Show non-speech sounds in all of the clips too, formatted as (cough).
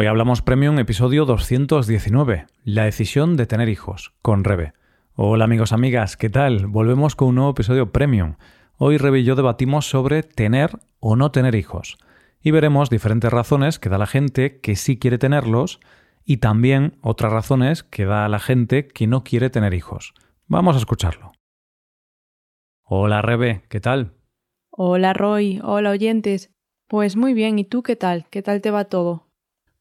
Hoy hablamos Premium episodio 219, la decisión de tener hijos, con Rebe. Hola amigos, amigas, ¿qué tal? Volvemos con un nuevo episodio Premium. Hoy Rebe y yo debatimos sobre tener o no tener hijos. Y veremos diferentes razones que da la gente que sí quiere tenerlos y también otras razones que da la gente que no quiere tener hijos. Vamos a escucharlo. Hola Rebe, ¿qué tal? Hola Roy, hola oyentes. Pues muy bien, ¿y tú qué tal? ¿Qué tal te va todo?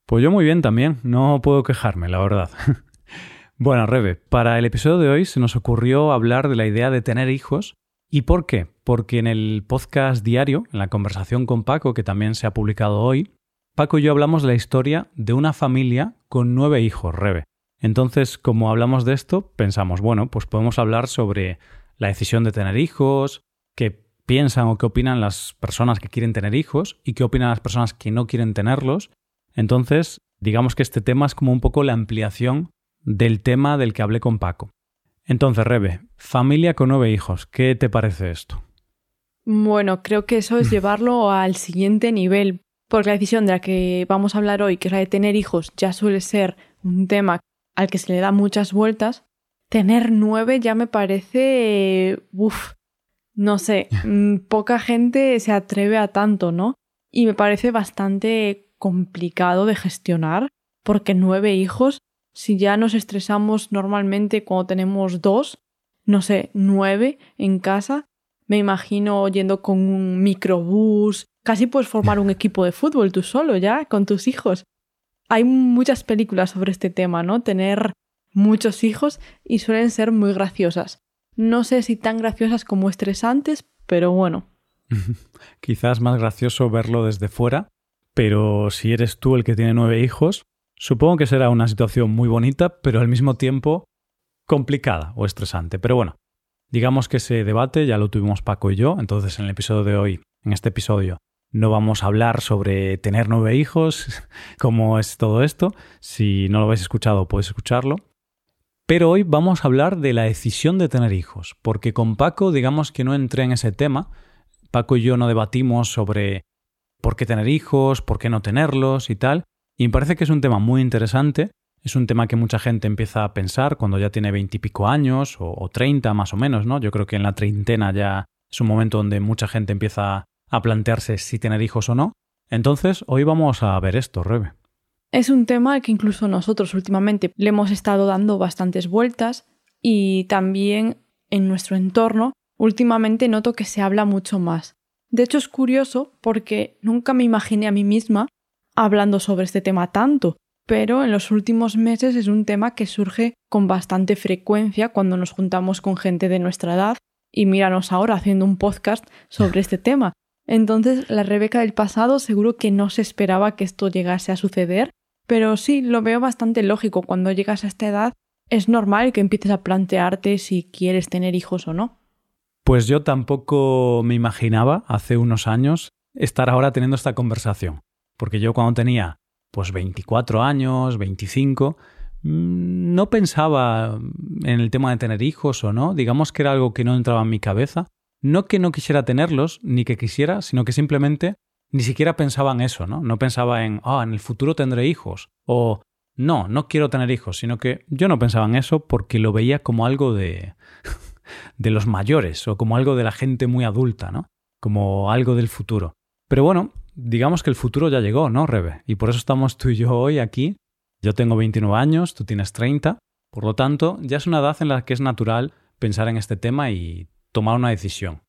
Pues yo muy bien también, no puedo quejarme, la verdad. (laughs) bueno, Rebe, para el episodio de hoy se nos ocurrió hablar de la idea de tener hijos. ¿Y por qué? Porque en el podcast diario, en la conversación con Paco, que también se ha publicado hoy, Paco y yo hablamos de la historia de una familia con nueve hijos, Rebe. Entonces, como hablamos de esto, pensamos, bueno, pues podemos hablar sobre la decisión de tener hijos, qué piensan o qué opinan las personas que quieren tener hijos y qué opinan las personas que no quieren tenerlos. Entonces, digamos que este tema es como un poco la ampliación del tema del que hablé con Paco. Entonces, Rebe, familia con nueve hijos, ¿qué te parece esto? Bueno, creo que eso es (laughs) llevarlo al siguiente nivel, porque la decisión de la que vamos a hablar hoy, que es la de tener hijos, ya suele ser un tema al que se le da muchas vueltas. Tener nueve ya me parece... Uf, no sé, (laughs) mm, poca gente se atreve a tanto, ¿no? Y me parece bastante complicado de gestionar, porque nueve hijos, si ya nos estresamos normalmente cuando tenemos dos, no sé, nueve en casa, me imagino yendo con un microbús, casi puedes formar un equipo de fútbol tú solo ya, con tus hijos. Hay muchas películas sobre este tema, ¿no? Tener muchos hijos y suelen ser muy graciosas. No sé si tan graciosas como estresantes, pero bueno. (laughs) Quizás más gracioso verlo desde fuera, pero si eres tú el que tiene nueve hijos, supongo que será una situación muy bonita, pero al mismo tiempo complicada o estresante. Pero bueno, digamos que ese debate ya lo tuvimos Paco y yo, entonces en el episodio de hoy, en este episodio, no vamos a hablar sobre tener nueve hijos, (laughs) cómo es todo esto. Si no lo habéis escuchado, podéis escucharlo. Pero hoy vamos a hablar de la decisión de tener hijos, porque con Paco digamos que no entré en ese tema. Paco y yo no debatimos sobre por qué tener hijos, por qué no tenerlos y tal. Y me parece que es un tema muy interesante. Es un tema que mucha gente empieza a pensar cuando ya tiene veintipico años o treinta más o menos, ¿no? Yo creo que en la treintena ya es un momento donde mucha gente empieza a plantearse si tener hijos o no. Entonces, hoy vamos a ver esto, Rebe. Es un tema que incluso nosotros últimamente le hemos estado dando bastantes vueltas y también en nuestro entorno últimamente noto que se habla mucho más. De hecho es curioso porque nunca me imaginé a mí misma hablando sobre este tema tanto, pero en los últimos meses es un tema que surge con bastante frecuencia cuando nos juntamos con gente de nuestra edad y míranos ahora haciendo un podcast sobre este tema. Entonces, la Rebeca del pasado seguro que no se esperaba que esto llegase a suceder pero sí, lo veo bastante lógico. Cuando llegas a esta edad, es normal que empieces a plantearte si quieres tener hijos o no. Pues yo tampoco me imaginaba hace unos años estar ahora teniendo esta conversación. Porque yo cuando tenía pues 24 años, 25, mm, no pensaba en el tema de tener hijos o no. Digamos que era algo que no entraba en mi cabeza. No que no quisiera tenerlos, ni que quisiera, sino que simplemente ni siquiera pensaba en eso, ¿no? No pensaba en, ah, en el futuro tendré hijos. O, no, no quiero tener hijos, sino que yo no pensaba en eso porque lo veía como algo de. De los mayores o como algo de la gente muy adulta, ¿no? Como algo del futuro. Pero bueno, digamos que el futuro ya llegó, ¿no, Rebe? Y por eso estamos tú y yo hoy aquí. Yo tengo 29 años, tú tienes 30. Por lo tanto, ya es una edad en la que es natural pensar en este tema y tomar una decisión.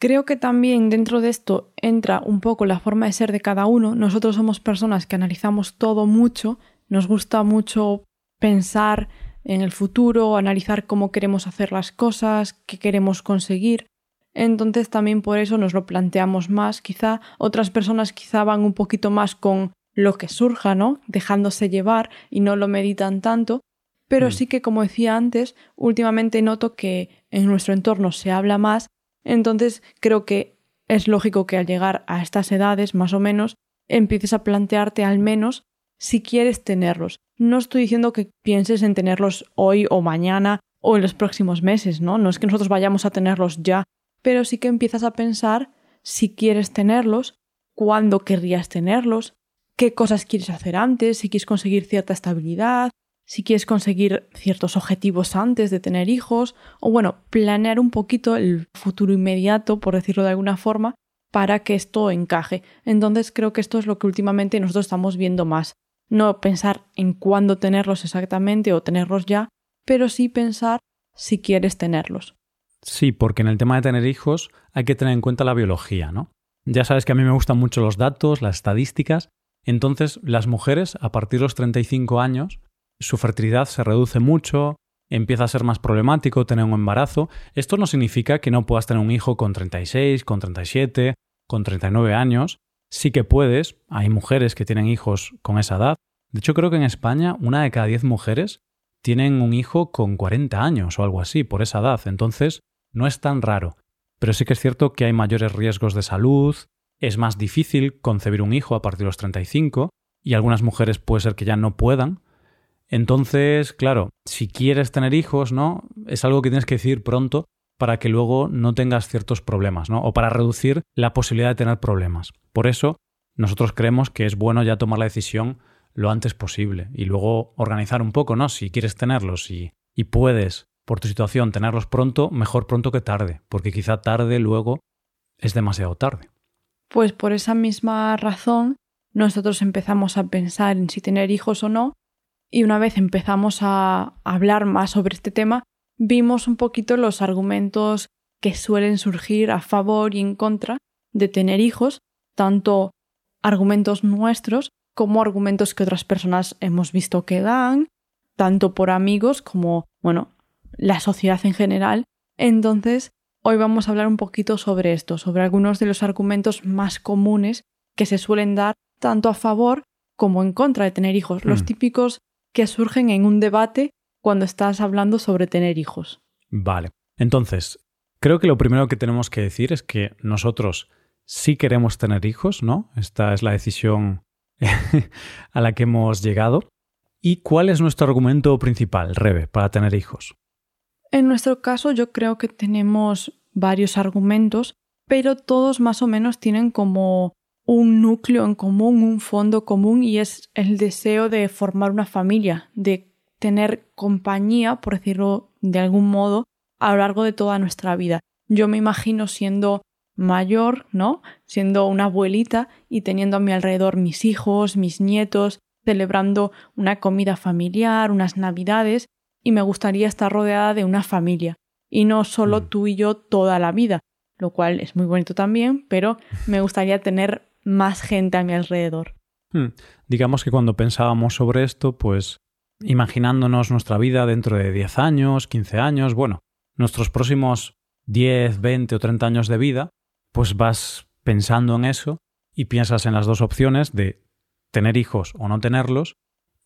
Creo que también dentro de esto entra un poco la forma de ser de cada uno. Nosotros somos personas que analizamos todo mucho, nos gusta mucho pensar en el futuro, analizar cómo queremos hacer las cosas, qué queremos conseguir. Entonces también por eso nos lo planteamos más. Quizá otras personas quizá van un poquito más con lo que surja, ¿no? Dejándose llevar y no lo meditan tanto. Pero mm. sí que, como decía antes, últimamente noto que en nuestro entorno se habla más entonces creo que es lógico que al llegar a estas edades, más o menos, empieces a plantearte al menos si quieres tenerlos. No estoy diciendo que pienses en tenerlos hoy o mañana o en los próximos meses, ¿no? No es que nosotros vayamos a tenerlos ya, pero sí que empiezas a pensar si quieres tenerlos, cuándo querrías tenerlos, qué cosas quieres hacer antes, si quieres conseguir cierta estabilidad, si quieres conseguir ciertos objetivos antes de tener hijos, o bueno, planear un poquito el futuro inmediato, por decirlo de alguna forma, para que esto encaje. Entonces creo que esto es lo que últimamente nosotros estamos viendo más. No pensar en cuándo tenerlos exactamente o tenerlos ya, pero sí pensar si quieres tenerlos. Sí, porque en el tema de tener hijos hay que tener en cuenta la biología, ¿no? Ya sabes que a mí me gustan mucho los datos, las estadísticas. Entonces, las mujeres, a partir de los 35 años, su fertilidad se reduce mucho, empieza a ser más problemático tener un embarazo. Esto no significa que no puedas tener un hijo con 36, con 37, con 39 años. Sí que puedes, hay mujeres que tienen hijos con esa edad. De hecho, creo que en España una de cada 10 mujeres tienen un hijo con 40 años o algo así, por esa edad. Entonces, no es tan raro. Pero sí que es cierto que hay mayores riesgos de salud, es más difícil concebir un hijo a partir de los 35, y algunas mujeres puede ser que ya no puedan, entonces, claro, si quieres tener hijos, ¿no? Es algo que tienes que decir pronto para que luego no tengas ciertos problemas, ¿no? O para reducir la posibilidad de tener problemas. Por eso, nosotros creemos que es bueno ya tomar la decisión lo antes posible y luego organizar un poco, ¿no? Si quieres tenerlos y, y puedes, por tu situación, tenerlos pronto, mejor pronto que tarde, porque quizá tarde luego es demasiado tarde. Pues por esa misma razón, nosotros empezamos a pensar en si tener hijos o no y una vez empezamos a hablar más sobre este tema, vimos un poquito los argumentos que suelen surgir a favor y en contra de tener hijos, tanto argumentos nuestros como argumentos que otras personas hemos visto que dan, tanto por amigos como, bueno, la sociedad en general. Entonces, hoy vamos a hablar un poquito sobre esto, sobre algunos de los argumentos más comunes que se suelen dar tanto a favor como en contra de tener hijos, los mm. típicos que surgen en un debate cuando estás hablando sobre tener hijos. Vale. Entonces, creo que lo primero que tenemos que decir es que nosotros sí queremos tener hijos, ¿no? Esta es la decisión (laughs) a la que hemos llegado. ¿Y cuál es nuestro argumento principal, Rebe, para tener hijos? En nuestro caso yo creo que tenemos varios argumentos, pero todos más o menos tienen como un núcleo en común, un fondo común y es el deseo de formar una familia, de tener compañía, por decirlo de algún modo, a lo largo de toda nuestra vida. Yo me imagino siendo mayor, ¿no? Siendo una abuelita y teniendo a mi alrededor mis hijos, mis nietos, celebrando una comida familiar, unas navidades, y me gustaría estar rodeada de una familia, y no solo mm. tú y yo toda la vida, lo cual es muy bonito también, pero me gustaría tener más gente a mi alrededor. Hmm. Digamos que cuando pensábamos sobre esto, pues imaginándonos nuestra vida dentro de 10 años, 15 años, bueno, nuestros próximos 10, 20 o 30 años de vida, pues vas pensando en eso y piensas en las dos opciones de tener hijos o no tenerlos,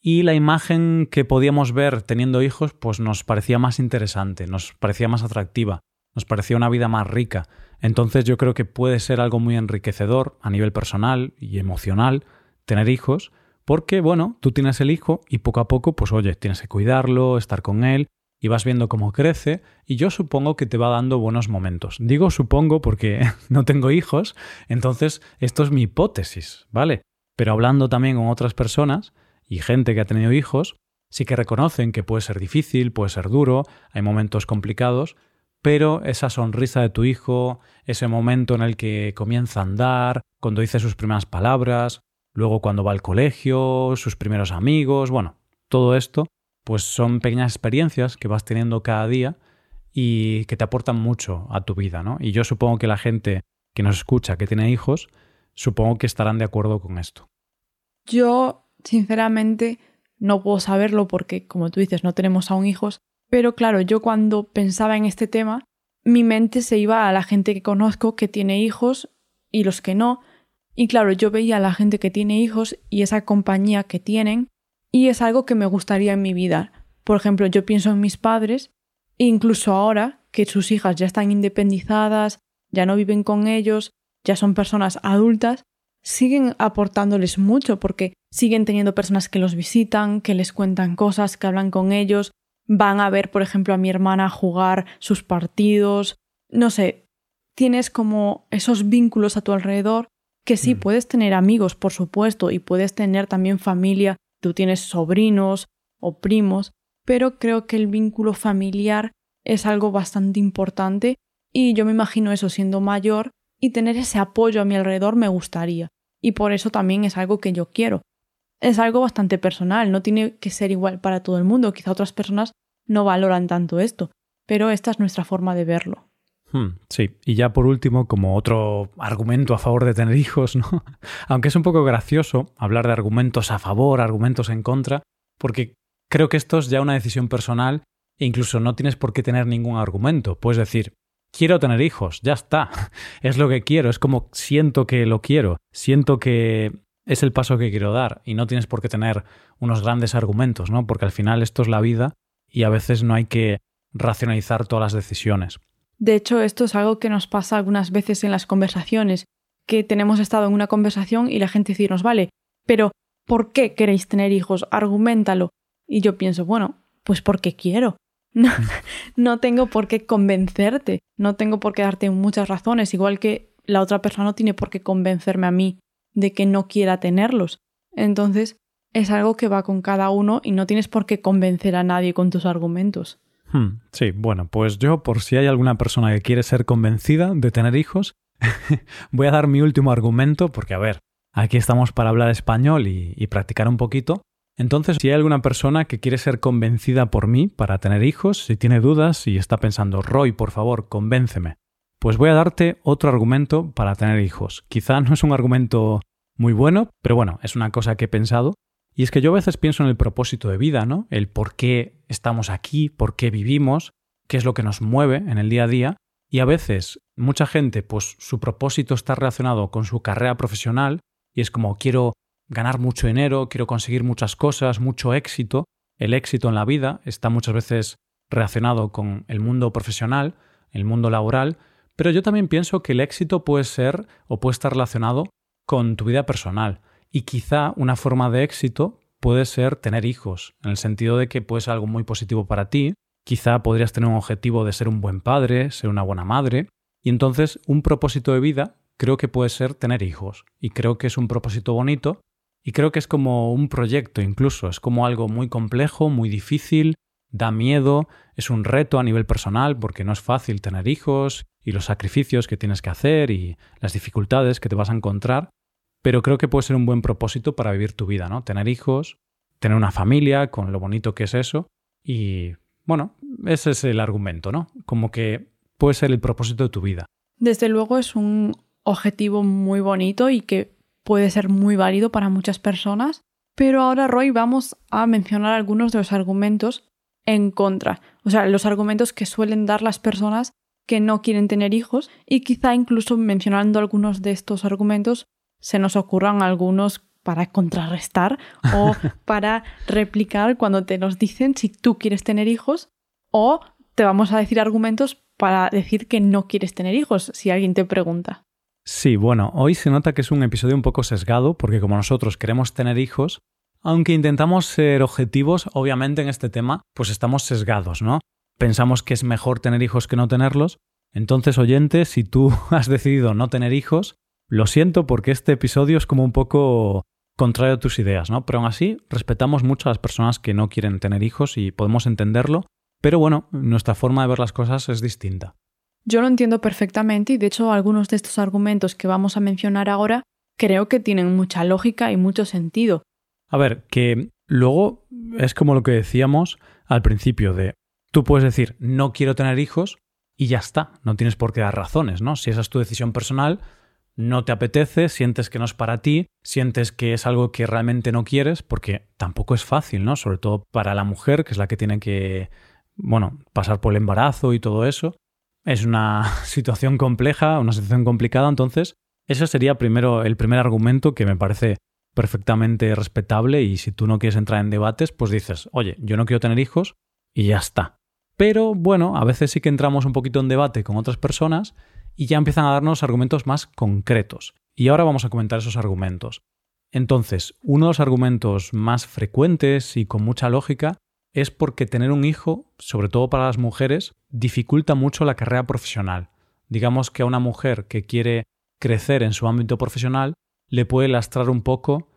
y la imagen que podíamos ver teniendo hijos pues nos parecía más interesante, nos parecía más atractiva, nos parecía una vida más rica. Entonces yo creo que puede ser algo muy enriquecedor a nivel personal y emocional tener hijos, porque bueno, tú tienes el hijo y poco a poco, pues oye, tienes que cuidarlo, estar con él, y vas viendo cómo crece, y yo supongo que te va dando buenos momentos. Digo supongo porque (laughs) no tengo hijos, entonces esto es mi hipótesis, ¿vale? Pero hablando también con otras personas y gente que ha tenido hijos, sí que reconocen que puede ser difícil, puede ser duro, hay momentos complicados, pero esa sonrisa de tu hijo, ese momento en el que comienza a andar, cuando dice sus primeras palabras, luego cuando va al colegio, sus primeros amigos, bueno, todo esto, pues son pequeñas experiencias que vas teniendo cada día y que te aportan mucho a tu vida, ¿no? Y yo supongo que la gente que nos escucha, que tiene hijos, supongo que estarán de acuerdo con esto. Yo, sinceramente, no puedo saberlo porque, como tú dices, no tenemos aún hijos, pero claro, yo cuando pensaba en este tema, mi mente se iba a la gente que conozco que tiene hijos y los que no. Y claro, yo veía a la gente que tiene hijos y esa compañía que tienen y es algo que me gustaría en mi vida. Por ejemplo, yo pienso en mis padres, e incluso ahora que sus hijas ya están independizadas, ya no viven con ellos, ya son personas adultas, siguen aportándoles mucho porque siguen teniendo personas que los visitan, que les cuentan cosas, que hablan con ellos, van a ver, por ejemplo, a mi hermana jugar sus partidos, no sé, tienes como esos vínculos a tu alrededor Que sí, Mm. puedes tener amigos, por supuesto, y puedes tener también familia, tú tienes sobrinos o primos, pero creo que el vínculo familiar es algo bastante importante y yo me imagino eso siendo mayor y tener ese apoyo a mi alrededor me gustaría. Y por eso también es algo que yo quiero. Es algo bastante personal, no tiene que ser igual para todo el mundo. Quizá otras personas no valoran tanto esto, pero esta es nuestra forma de verlo. Sí, y ya por último, como otro argumento a favor de tener hijos, ¿no? (laughs) Aunque es un poco gracioso hablar de argumentos a favor, argumentos en contra, porque creo que esto es ya una decisión personal e incluso no tienes por qué tener ningún argumento. Puedes decir, quiero tener hijos, ya está, (laughs) es lo que quiero, es como siento que lo quiero, siento que es el paso que quiero dar y no tienes por qué tener unos grandes argumentos, ¿no? Porque al final esto es la vida y a veces no hay que racionalizar todas las decisiones. De hecho, esto es algo que nos pasa algunas veces en las conversaciones, que tenemos estado en una conversación y la gente nos vale, pero ¿por qué queréis tener hijos? Argumentalo. Y yo pienso, bueno, pues porque quiero. (laughs) No, no tengo por qué convencerte, no tengo por qué darte muchas razones, igual que la otra persona no tiene por qué convencerme a mí de que no quiera tenerlos. Entonces, es algo que va con cada uno y no tienes por qué convencer a nadie con tus argumentos. Hmm, sí, bueno, pues yo, por si hay alguna persona que quiere ser convencida de tener hijos, (laughs) voy a dar mi último argumento, porque a ver, aquí estamos para hablar español y, y practicar un poquito. Entonces, si hay alguna persona que quiere ser convencida por mí para tener hijos, si tiene dudas y está pensando, Roy, por favor, convénceme, pues voy a darte otro argumento para tener hijos. Quizá no es un argumento muy bueno, pero bueno, es una cosa que he pensado. Y es que yo a veces pienso en el propósito de vida, ¿no? El por qué estamos aquí, por qué vivimos, qué es lo que nos mueve en el día a día. Y a veces mucha gente, pues su propósito está relacionado con su carrera profesional y es como quiero ganar mucho dinero, quiero conseguir muchas cosas, mucho éxito. El éxito en la vida está muchas veces relacionado con el mundo profesional, el mundo laboral, pero yo también pienso que el éxito puede ser o puede estar relacionado con tu vida personal. Y quizá una forma de éxito puede ser tener hijos, en el sentido de que puede ser algo muy positivo para ti. Quizá podrías tener un objetivo de ser un buen padre, ser una buena madre. Y entonces un propósito de vida creo que puede ser tener hijos. Y creo que es un propósito bonito. Y creo que es como un proyecto incluso. Es como algo muy complejo, muy difícil, da miedo, es un reto a nivel personal porque no es fácil tener hijos y los sacrificios que tienes que hacer y las dificultades que te vas a encontrar pero creo que puede ser un buen propósito para vivir tu vida, ¿no? Tener hijos, tener una familia, con lo bonito que es eso. Y bueno, ese es el argumento, ¿no? Como que puede ser el propósito de tu vida. Desde luego es un objetivo muy bonito y que puede ser muy válido para muchas personas. Pero ahora, Roy, vamos a mencionar algunos de los argumentos en contra. O sea, los argumentos que suelen dar las personas que no quieren tener hijos y quizá incluso mencionando algunos de estos argumentos se nos ocurran algunos para contrarrestar o (laughs) para replicar cuando te nos dicen si tú quieres tener hijos o te vamos a decir argumentos para decir que no quieres tener hijos si alguien te pregunta. Sí, bueno, hoy se nota que es un episodio un poco sesgado porque como nosotros queremos tener hijos, aunque intentamos ser objetivos, obviamente en este tema, pues estamos sesgados, ¿no? Pensamos que es mejor tener hijos que no tenerlos. Entonces, oyente, si tú (laughs) has decidido no tener hijos, lo siento porque este episodio es como un poco contrario a tus ideas, ¿no? Pero aún así, respetamos mucho a las personas que no quieren tener hijos y podemos entenderlo, pero bueno, nuestra forma de ver las cosas es distinta. Yo lo entiendo perfectamente y de hecho algunos de estos argumentos que vamos a mencionar ahora creo que tienen mucha lógica y mucho sentido. A ver, que luego es como lo que decíamos al principio de tú puedes decir no quiero tener hijos y ya está, no tienes por qué dar razones, ¿no? Si esa es tu decisión personal, no te apetece, sientes que no es para ti, sientes que es algo que realmente no quieres, porque tampoco es fácil, ¿no? Sobre todo para la mujer, que es la que tiene que, bueno, pasar por el embarazo y todo eso. Es una (laughs) situación compleja, una situación complicada, entonces ese sería primero el primer argumento que me parece perfectamente respetable y si tú no quieres entrar en debates, pues dices, oye, yo no quiero tener hijos y ya está. Pero bueno, a veces sí que entramos un poquito en debate con otras personas y ya empiezan a darnos argumentos más concretos. Y ahora vamos a comentar esos argumentos. Entonces, uno de los argumentos más frecuentes y con mucha lógica es porque tener un hijo, sobre todo para las mujeres, dificulta mucho la carrera profesional. Digamos que a una mujer que quiere crecer en su ámbito profesional, le puede lastrar un poco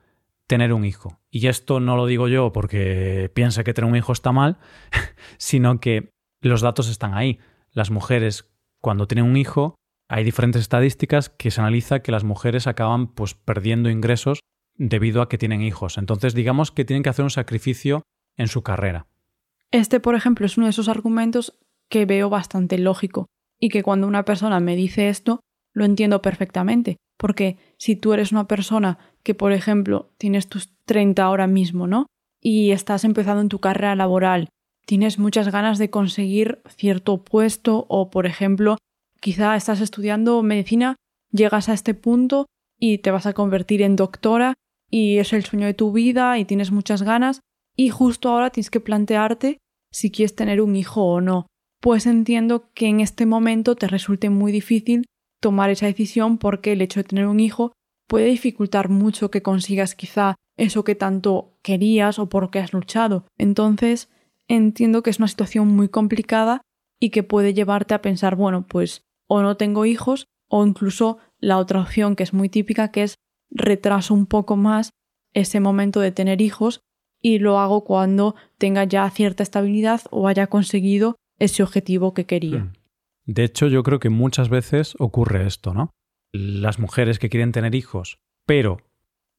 tener un hijo. Y esto no lo digo yo porque piense que tener un hijo está mal, (laughs) sino que los datos están ahí. Las mujeres, cuando tienen un hijo, hay diferentes estadísticas que se analiza que las mujeres acaban pues perdiendo ingresos debido a que tienen hijos. Entonces, digamos que tienen que hacer un sacrificio en su carrera. Este, por ejemplo, es uno de esos argumentos que veo bastante lógico y que cuando una persona me dice esto, lo entiendo perfectamente, porque si tú eres una persona que, por ejemplo, tienes tus 30 ahora mismo, ¿no? Y estás empezando en tu carrera laboral, tienes muchas ganas de conseguir cierto puesto o, por ejemplo, quizá estás estudiando medicina, llegas a este punto y te vas a convertir en doctora y es el sueño de tu vida y tienes muchas ganas y justo ahora tienes que plantearte si quieres tener un hijo o no. Pues entiendo que en este momento te resulte muy difícil tomar esa decisión porque el hecho de tener un hijo puede dificultar mucho que consigas quizá eso que tanto querías o por qué has luchado. Entonces, entiendo que es una situación muy complicada y que puede llevarte a pensar, bueno, pues o no tengo hijos o incluso la otra opción que es muy típica que es retraso un poco más ese momento de tener hijos y lo hago cuando tenga ya cierta estabilidad o haya conseguido ese objetivo que quería. Hmm. De hecho, yo creo que muchas veces ocurre esto, ¿no? Las mujeres que quieren tener hijos, pero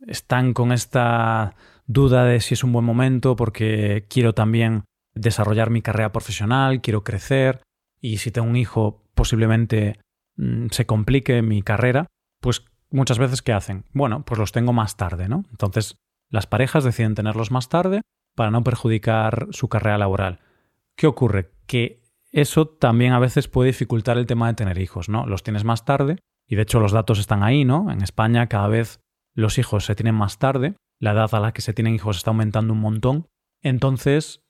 están con esta duda de si es un buen momento porque quiero también desarrollar mi carrera profesional, quiero crecer y si tengo un hijo posiblemente mm, se complique mi carrera, pues muchas veces ¿qué hacen? Bueno, pues los tengo más tarde, ¿no? Entonces, las parejas deciden tenerlos más tarde para no perjudicar su carrera laboral. ¿Qué ocurre? Que eso también a veces puede dificultar el tema de tener hijos, ¿no? Los tienes más tarde, y de hecho los datos están ahí, ¿no? En España cada vez los hijos se tienen más tarde, la edad a la que se tienen hijos está aumentando un montón, entonces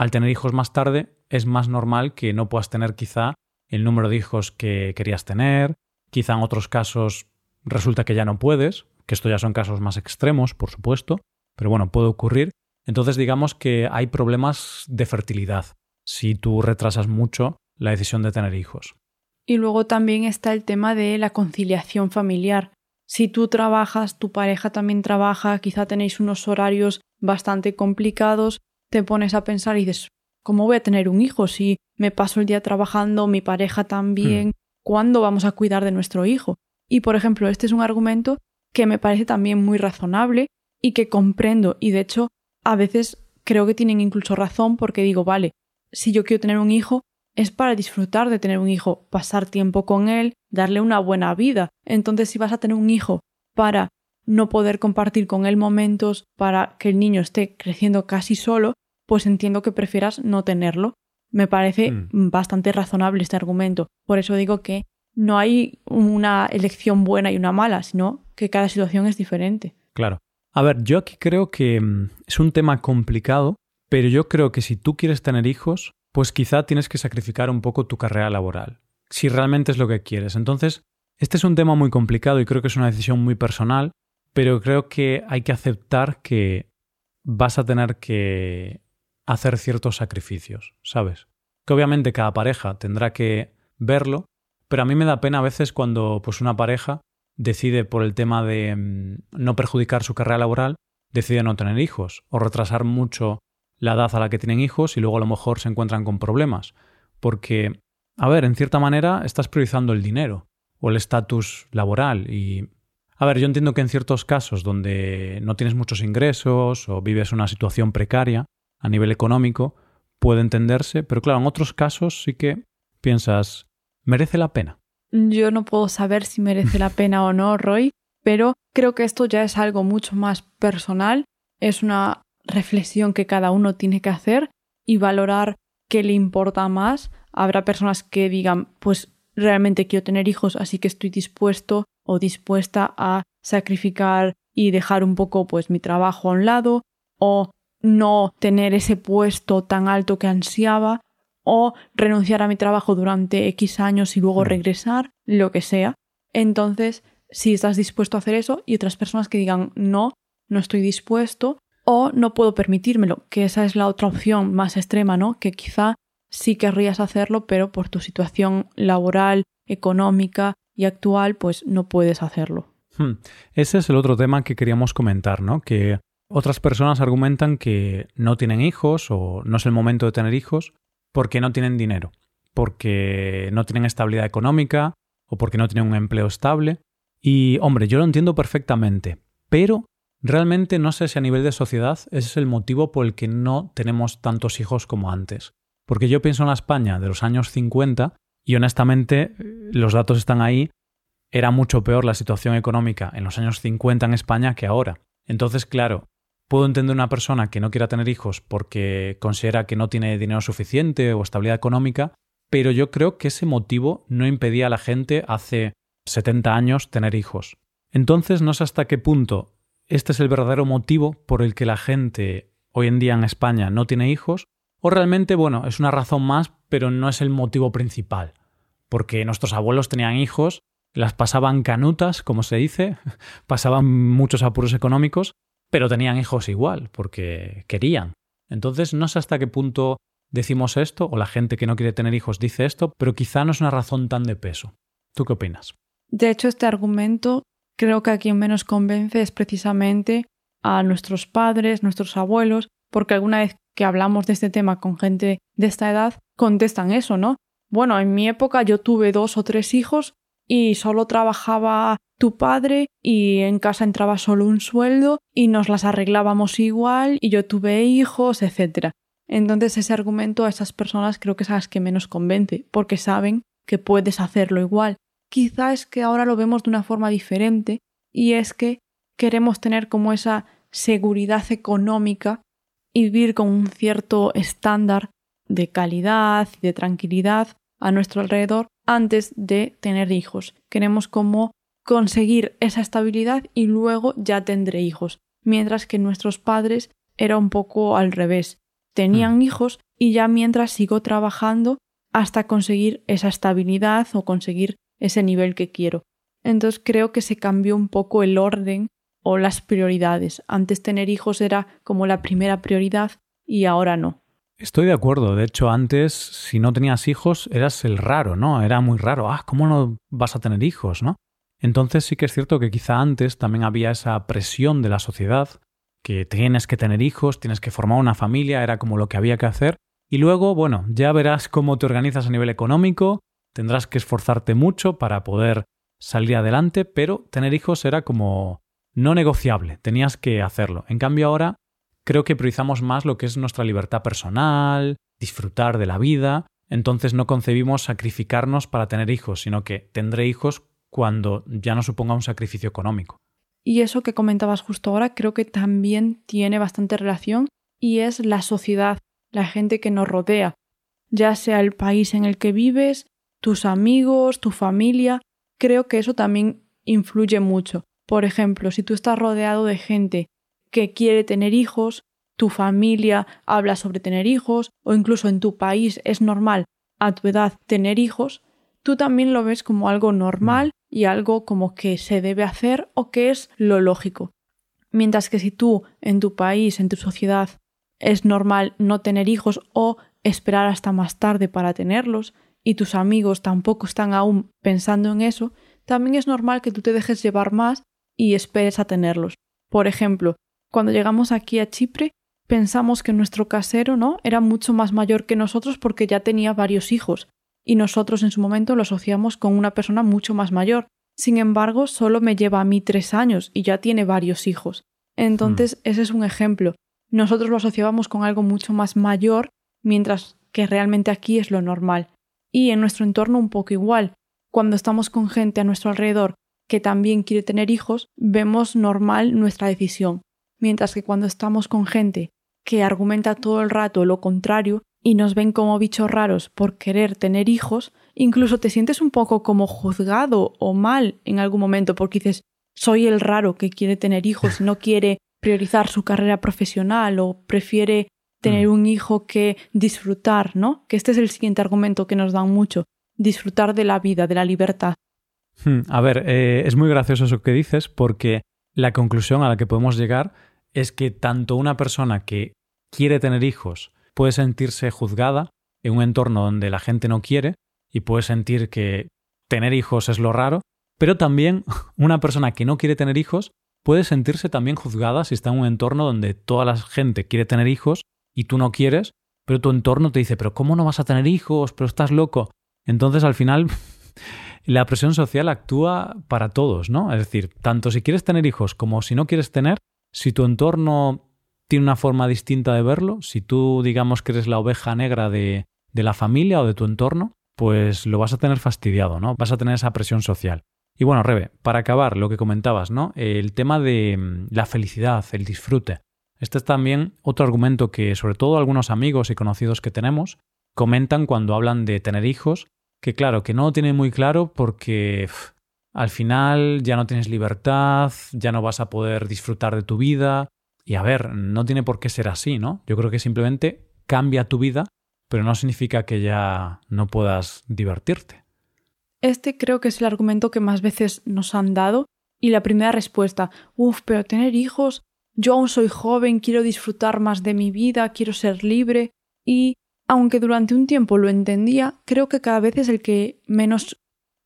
al tener hijos más tarde es más normal que no puedas tener quizá el número de hijos que querías tener, quizá en otros casos resulta que ya no puedes, que esto ya son casos más extremos, por supuesto, pero bueno, puede ocurrir. Entonces digamos que hay problemas de fertilidad si tú retrasas mucho la decisión de tener hijos. Y luego también está el tema de la conciliación familiar. Si tú trabajas, tu pareja también trabaja, quizá tenéis unos horarios bastante complicados, te pones a pensar y dices, ¿cómo voy a tener un hijo si me paso el día trabajando, mi pareja también? Hmm. ¿Cuándo vamos a cuidar de nuestro hijo? Y por ejemplo, este es un argumento que me parece también muy razonable y que comprendo y de hecho a veces creo que tienen incluso razón porque digo, vale, si yo quiero tener un hijo, es para disfrutar de tener un hijo, pasar tiempo con él, darle una buena vida. Entonces, si vas a tener un hijo para no poder compartir con él momentos, para que el niño esté creciendo casi solo, pues entiendo que prefieras no tenerlo. Me parece mm. bastante razonable este argumento. Por eso digo que no hay una elección buena y una mala, sino que cada situación es diferente. Claro. A ver, yo aquí creo que mm, es un tema complicado pero yo creo que si tú quieres tener hijos, pues quizá tienes que sacrificar un poco tu carrera laboral, si realmente es lo que quieres. Entonces, este es un tema muy complicado y creo que es una decisión muy personal, pero creo que hay que aceptar que vas a tener que hacer ciertos sacrificios, ¿sabes? Que obviamente cada pareja tendrá que verlo, pero a mí me da pena a veces cuando pues una pareja decide por el tema de mm, no perjudicar su carrera laboral, decide no tener hijos o retrasar mucho la edad a la que tienen hijos y luego a lo mejor se encuentran con problemas. Porque, a ver, en cierta manera estás priorizando el dinero o el estatus laboral y... A ver, yo entiendo que en ciertos casos donde no tienes muchos ingresos o vives una situación precaria a nivel económico, puede entenderse, pero claro, en otros casos sí que piensas, ¿merece la pena? Yo no puedo saber si merece la pena o no, Roy, pero creo que esto ya es algo mucho más personal, es una reflexión que cada uno tiene que hacer y valorar qué le importa más. Habrá personas que digan, pues realmente quiero tener hijos, así que estoy dispuesto o dispuesta a sacrificar y dejar un poco pues mi trabajo a un lado o no tener ese puesto tan alto que ansiaba o renunciar a mi trabajo durante X años y luego mm. regresar, lo que sea. Entonces, si estás dispuesto a hacer eso y otras personas que digan no, no estoy dispuesto, o no puedo permitírmelo, que esa es la otra opción más extrema, ¿no? Que quizá sí querrías hacerlo, pero por tu situación laboral, económica y actual, pues no puedes hacerlo. Hmm. Ese es el otro tema que queríamos comentar, ¿no? Que otras personas argumentan que no tienen hijos o no es el momento de tener hijos porque no tienen dinero, porque no tienen estabilidad económica o porque no tienen un empleo estable. Y hombre, yo lo entiendo perfectamente, pero realmente no sé si a nivel de sociedad ese es el motivo por el que no tenemos tantos hijos como antes. Porque yo pienso en la España de los años 50 y honestamente los datos están ahí, era mucho peor la situación económica en los años 50 en España que ahora. Entonces, claro, Puedo entender una persona que no quiera tener hijos porque considera que no tiene dinero suficiente o estabilidad económica, pero yo creo que ese motivo no impedía a la gente hace 70 años tener hijos. Entonces no sé hasta qué punto este es el verdadero motivo por el que la gente hoy en día en España no tiene hijos, o realmente, bueno, es una razón más, pero no es el motivo principal. Porque nuestros abuelos tenían hijos, las pasaban canutas, como se dice, (laughs) pasaban muchos apuros económicos, pero tenían hijos igual, porque querían. Entonces no sé hasta qué punto decimos esto, o la gente que no quiere tener hijos dice esto, pero quizá no es una razón tan de peso. ¿Tú qué opinas? De hecho, este argumento creo que a quien menos convence es precisamente a nuestros padres, nuestros abuelos, porque alguna vez que hablamos de este tema con gente de esta edad, contestan eso, ¿no? Bueno, en mi época yo tuve dos o tres hijos y solo trabajaba tu padre y en casa entraba solo un sueldo y nos las arreglábamos igual y yo tuve hijos, etc. Entonces ese argumento a esas personas creo que es a las que menos convence, porque saben que puedes hacerlo igual. Quizá es que ahora lo vemos de una forma diferente y es que queremos tener como esa seguridad económica y vivir con un cierto estándar de calidad y de tranquilidad a nuestro alrededor antes de tener hijos. Queremos como conseguir esa estabilidad y luego ya tendré hijos. Mientras que nuestros padres era un poco al revés. Tenían mm. hijos y ya mientras sigo trabajando hasta conseguir esa estabilidad o conseguir ese nivel que quiero. Entonces creo que se cambió un poco el orden o las prioridades. Antes tener hijos era como la primera prioridad y ahora no. Estoy de acuerdo. De hecho, antes, si no tenías hijos, eras el raro, ¿no? Era muy raro. Ah, ¿cómo no vas a tener hijos, no? Entonces sí que es cierto que quizá antes también había esa presión de la sociedad, que tienes que tener hijos, tienes que formar una familia, era como lo que había que hacer. Y luego, bueno, ya verás cómo te organizas a nivel económico, tendrás que esforzarte mucho para poder salir adelante, pero tener hijos era como no negociable, tenías que hacerlo. En cambio ahora creo que priorizamos más lo que es nuestra libertad personal, disfrutar de la vida, entonces no concebimos sacrificarnos para tener hijos, sino que tendré hijos cuando ya no suponga un sacrificio económico. Y eso que comentabas justo ahora creo que también tiene bastante relación y es la sociedad, la gente que nos rodea, ya sea el país en el que vives, tus amigos, tu familia, creo que eso también influye mucho. Por ejemplo, si tú estás rodeado de gente que quiere tener hijos, tu familia habla sobre tener hijos, o incluso en tu país es normal a tu edad tener hijos, tú también lo ves como algo normal mm. y algo como que se debe hacer o que es lo lógico. Mientras que si tú en tu país, en tu sociedad, es normal no tener hijos o esperar hasta más tarde para tenerlos, y tus amigos tampoco están aún pensando en eso, también es normal que tú te dejes llevar más y esperes a tenerlos. Por ejemplo, cuando llegamos aquí a Chipre, pensamos que nuestro casero, ¿no? Era mucho más mayor que nosotros porque ya tenía varios hijos, y nosotros en su momento lo asociamos con una persona mucho más mayor. Sin embargo, solo me lleva a mí tres años y ya tiene varios hijos. Entonces, mm. ese es un ejemplo. Nosotros lo asociábamos con algo mucho más mayor, mientras que realmente aquí es lo normal. Y en nuestro entorno un poco igual. Cuando estamos con gente a nuestro alrededor que también quiere tener hijos, vemos normal nuestra decisión mientras que cuando estamos con gente que argumenta todo el rato lo contrario y nos ven como bichos raros por querer tener hijos, incluso te sientes un poco como juzgado o mal en algún momento porque dices soy el raro que quiere tener hijos y no quiere priorizar su carrera profesional o prefiere tener mm. un hijo que disfrutar, ¿no? Que este es el siguiente argumento que nos dan mucho, disfrutar de la vida, de la libertad. Hmm, a ver, eh, es muy gracioso eso que dices porque la conclusión a la que podemos llegar es que tanto una persona que quiere tener hijos puede sentirse juzgada en un entorno donde la gente no quiere y puede sentir que tener hijos es lo raro, Pero también (laughs) una persona que no quiere tener hijos puede sentirse también juzgada si está en un entorno donde toda la gente quiere tener hijos y tú no quieres, pero tu entorno te dice, pero ¿cómo no vas a tener hijos? Pero estás loco. Entonces al final (laughs) la presión social actúa para todos, ¿no? Es decir, tanto si quieres tener hijos como si no quieres tener, si tu entorno tiene una forma distinta de verlo, si tú digamos que eres la oveja negra de, la familia o de tu entorno, pues lo vas a tener fastidiado, ¿no? Vas a tener esa presión social. Y bueno, Rebe, para acabar lo que comentabas, ¿no? El tema de mm, la felicidad, el disfrute. Este es también otro argumento que sobre todo algunos amigos y conocidos que tenemos comentan cuando hablan de tener hijos, que claro, que no lo tienen muy claro porque al final ya no tienes libertad, ya no vas a poder disfrutar de tu vida. Y a ver, no tiene por qué ser así, ¿no? Yo creo que simplemente cambia tu vida, pero no significa que ya no puedas divertirte. Este creo que es el argumento que más veces nos han dado y la primera respuesta, uff, pero tener hijos, yo aún soy joven, quiero disfrutar más de mi vida, quiero ser libre y aunque durante un tiempo lo entendía, creo que cada vez es el que menos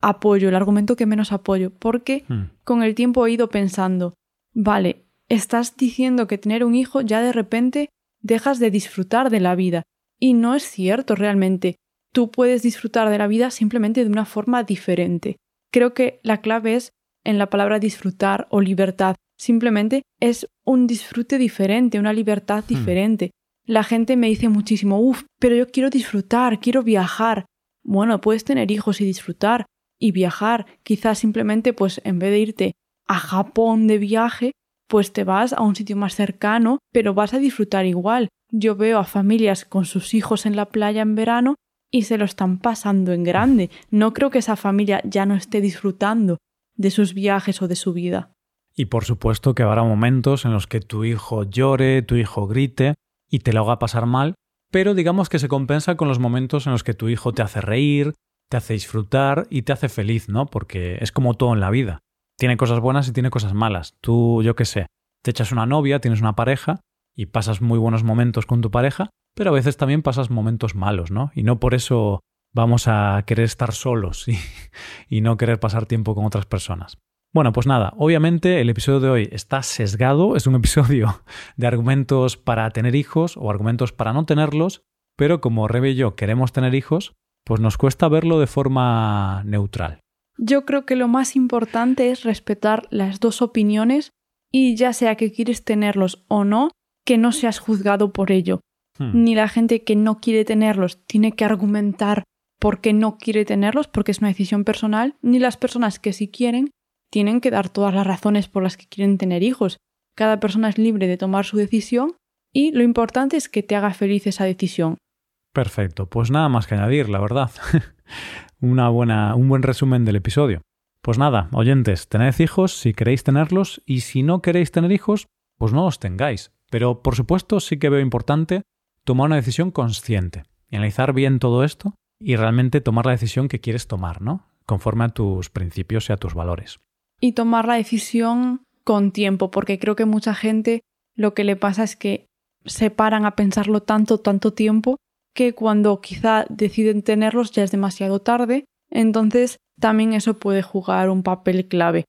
apoyo, el argumento que menos apoyo, porque hmm. con el tiempo he ido pensando, vale, estás diciendo que tener un hijo ya de repente dejas de disfrutar de la vida. Y no es cierto realmente. Tú puedes disfrutar de la vida simplemente de una forma diferente. Creo que la clave es en la palabra disfrutar o libertad. Simplemente es un disfrute diferente, una libertad hmm. diferente. La gente me dice muchísimo, uff, pero yo quiero disfrutar, quiero viajar. Bueno, puedes tener hijos y disfrutar, y viajar. Quizás simplemente, pues en vez de irte a Japón de viaje, pues te vas a un sitio más cercano, pero vas a disfrutar igual. Yo veo a familias con sus hijos en la playa en verano y se lo están pasando en grande. No creo que esa familia ya no esté disfrutando de sus viajes o de su vida. Y por supuesto que habrá momentos en los que tu hijo llore, tu hijo grite y te lo haga pasar mal, pero digamos que se compensa con los momentos en los que tu hijo te hace reír, te hace disfrutar y te hace feliz, ¿no? Porque es como todo en la vida. Tiene cosas buenas y tiene cosas malas. Tú, yo qué sé, te echas una novia, tienes una pareja y pasas muy buenos momentos con tu pareja, pero a veces también pasas momentos malos, ¿no? Y no por eso vamos a querer estar solos y, (laughs) no querer pasar tiempo con otras personas. Bueno, pues nada, obviamente el episodio de hoy está sesgado, es un (laughs) episodio de argumentos para tener hijos o argumentos para no tenerlos, pero como Rebe y yo queremos tener hijos, pues nos cuesta verlo de forma neutral. Yo creo que lo más importante es respetar las dos opiniones y ya sea que quieres tenerlos o no, que no seas juzgado por ello. Hmm. Ni la gente que no quiere tenerlos tiene que argumentar por qué no quiere tenerlos, porque es una decisión personal, ni las personas que sí quieren tienen que dar todas las razones por las que quieren tener hijos. Cada persona es libre de tomar su decisión y lo importante es que te haga feliz esa decisión. Perfecto, pues nada más que añadir, la verdad. (laughs) Una buena, un buen resumen del episodio. Pues nada, oyentes, tened hijos si queréis tenerlos y si no queréis tener hijos, pues no los tengáis. Pero por supuesto sí que veo importante tomar una decisión consciente, analizar bien todo esto y realmente tomar la decisión que quieres tomar, ¿no? Conforme a tus principios y a tus valores. Y tomar la decisión con tiempo, porque creo que mucha gente lo que le pasa es que se paran a pensarlo tanto, tanto tiempo que cuando quizá deciden tenerlos ya es demasiado tarde, entonces también eso puede jugar un papel clave.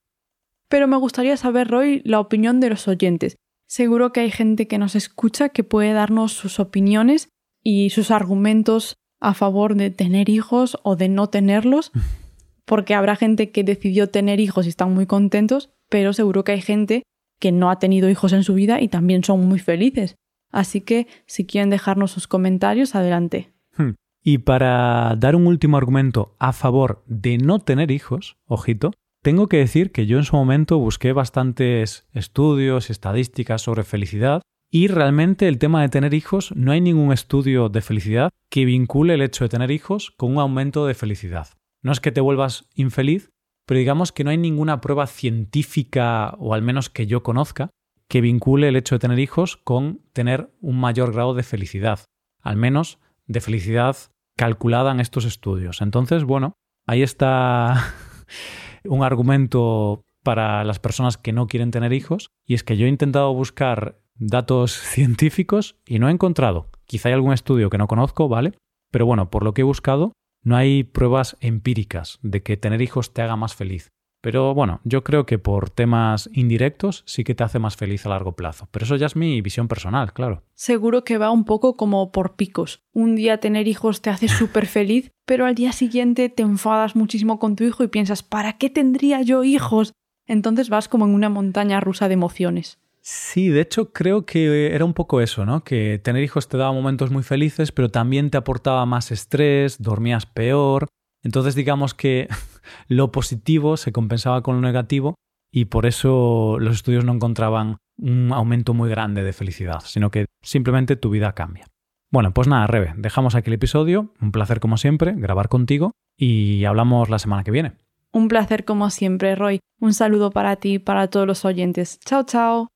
Pero me gustaría saber, Roy, la opinión de los oyentes. Seguro que hay gente que nos escucha que puede darnos sus opiniones y sus argumentos a favor de tener hijos o de no tenerlos, (laughs) porque habrá gente que decidió tener hijos y están muy contentos, pero seguro que hay gente que no ha tenido hijos en su vida y también son muy felices. Así que si quieren dejarnos sus comentarios, adelante. Hmm. Y para dar un último argumento a favor de no tener hijos, ojito, tengo que decir que yo en su momento busqué bastantes estudios estadísticas sobre felicidad y realmente el tema de tener hijos no hay ningún estudio de felicidad que vincule el hecho de tener hijos con un aumento de felicidad. No es que te vuelvas infeliz, pero digamos que no hay ninguna prueba científica, o al menos que yo conozca, que vincule el hecho de tener hijos con tener un mayor grado de felicidad, al menos de felicidad calculada en estos estudios. Entonces, bueno, ahí está (laughs) un argumento para las personas que no quieren tener hijos, y es que yo he intentado buscar datos (laughs) científicos y no he encontrado. Quizá hay algún estudio que no conozco, ¿vale? Pero bueno, por lo que he buscado, no hay pruebas empíricas de que tener hijos te haga más feliz. Pero bueno, yo creo que por temas indirectos sí que te hace más feliz a largo plazo. Pero eso ya es mi visión personal, claro. Seguro que va un poco como por picos. Un día tener hijos te hace súper feliz, (laughs) pero al día siguiente te enfadas muchísimo con tu hijo y piensas, ¿para qué tendría yo hijos? Entonces vas como en una montaña rusa de emociones. Sí, de hecho creo que era un poco eso, ¿no? Que tener hijos te daba momentos muy felices, pero también te aportaba más estrés, dormías peor. Entonces digamos que (laughs) lo positivo se compensaba con lo negativo y por eso los estudios no encontraban un aumento muy grande de felicidad, sino que simplemente tu vida cambia. Bueno, pues nada, Rebe, dejamos aquí el episodio. Un placer como siempre grabar contigo y hablamos la semana que viene. Un placer como siempre, Roy. Un saludo para ti para todos los oyentes. Chao, chao.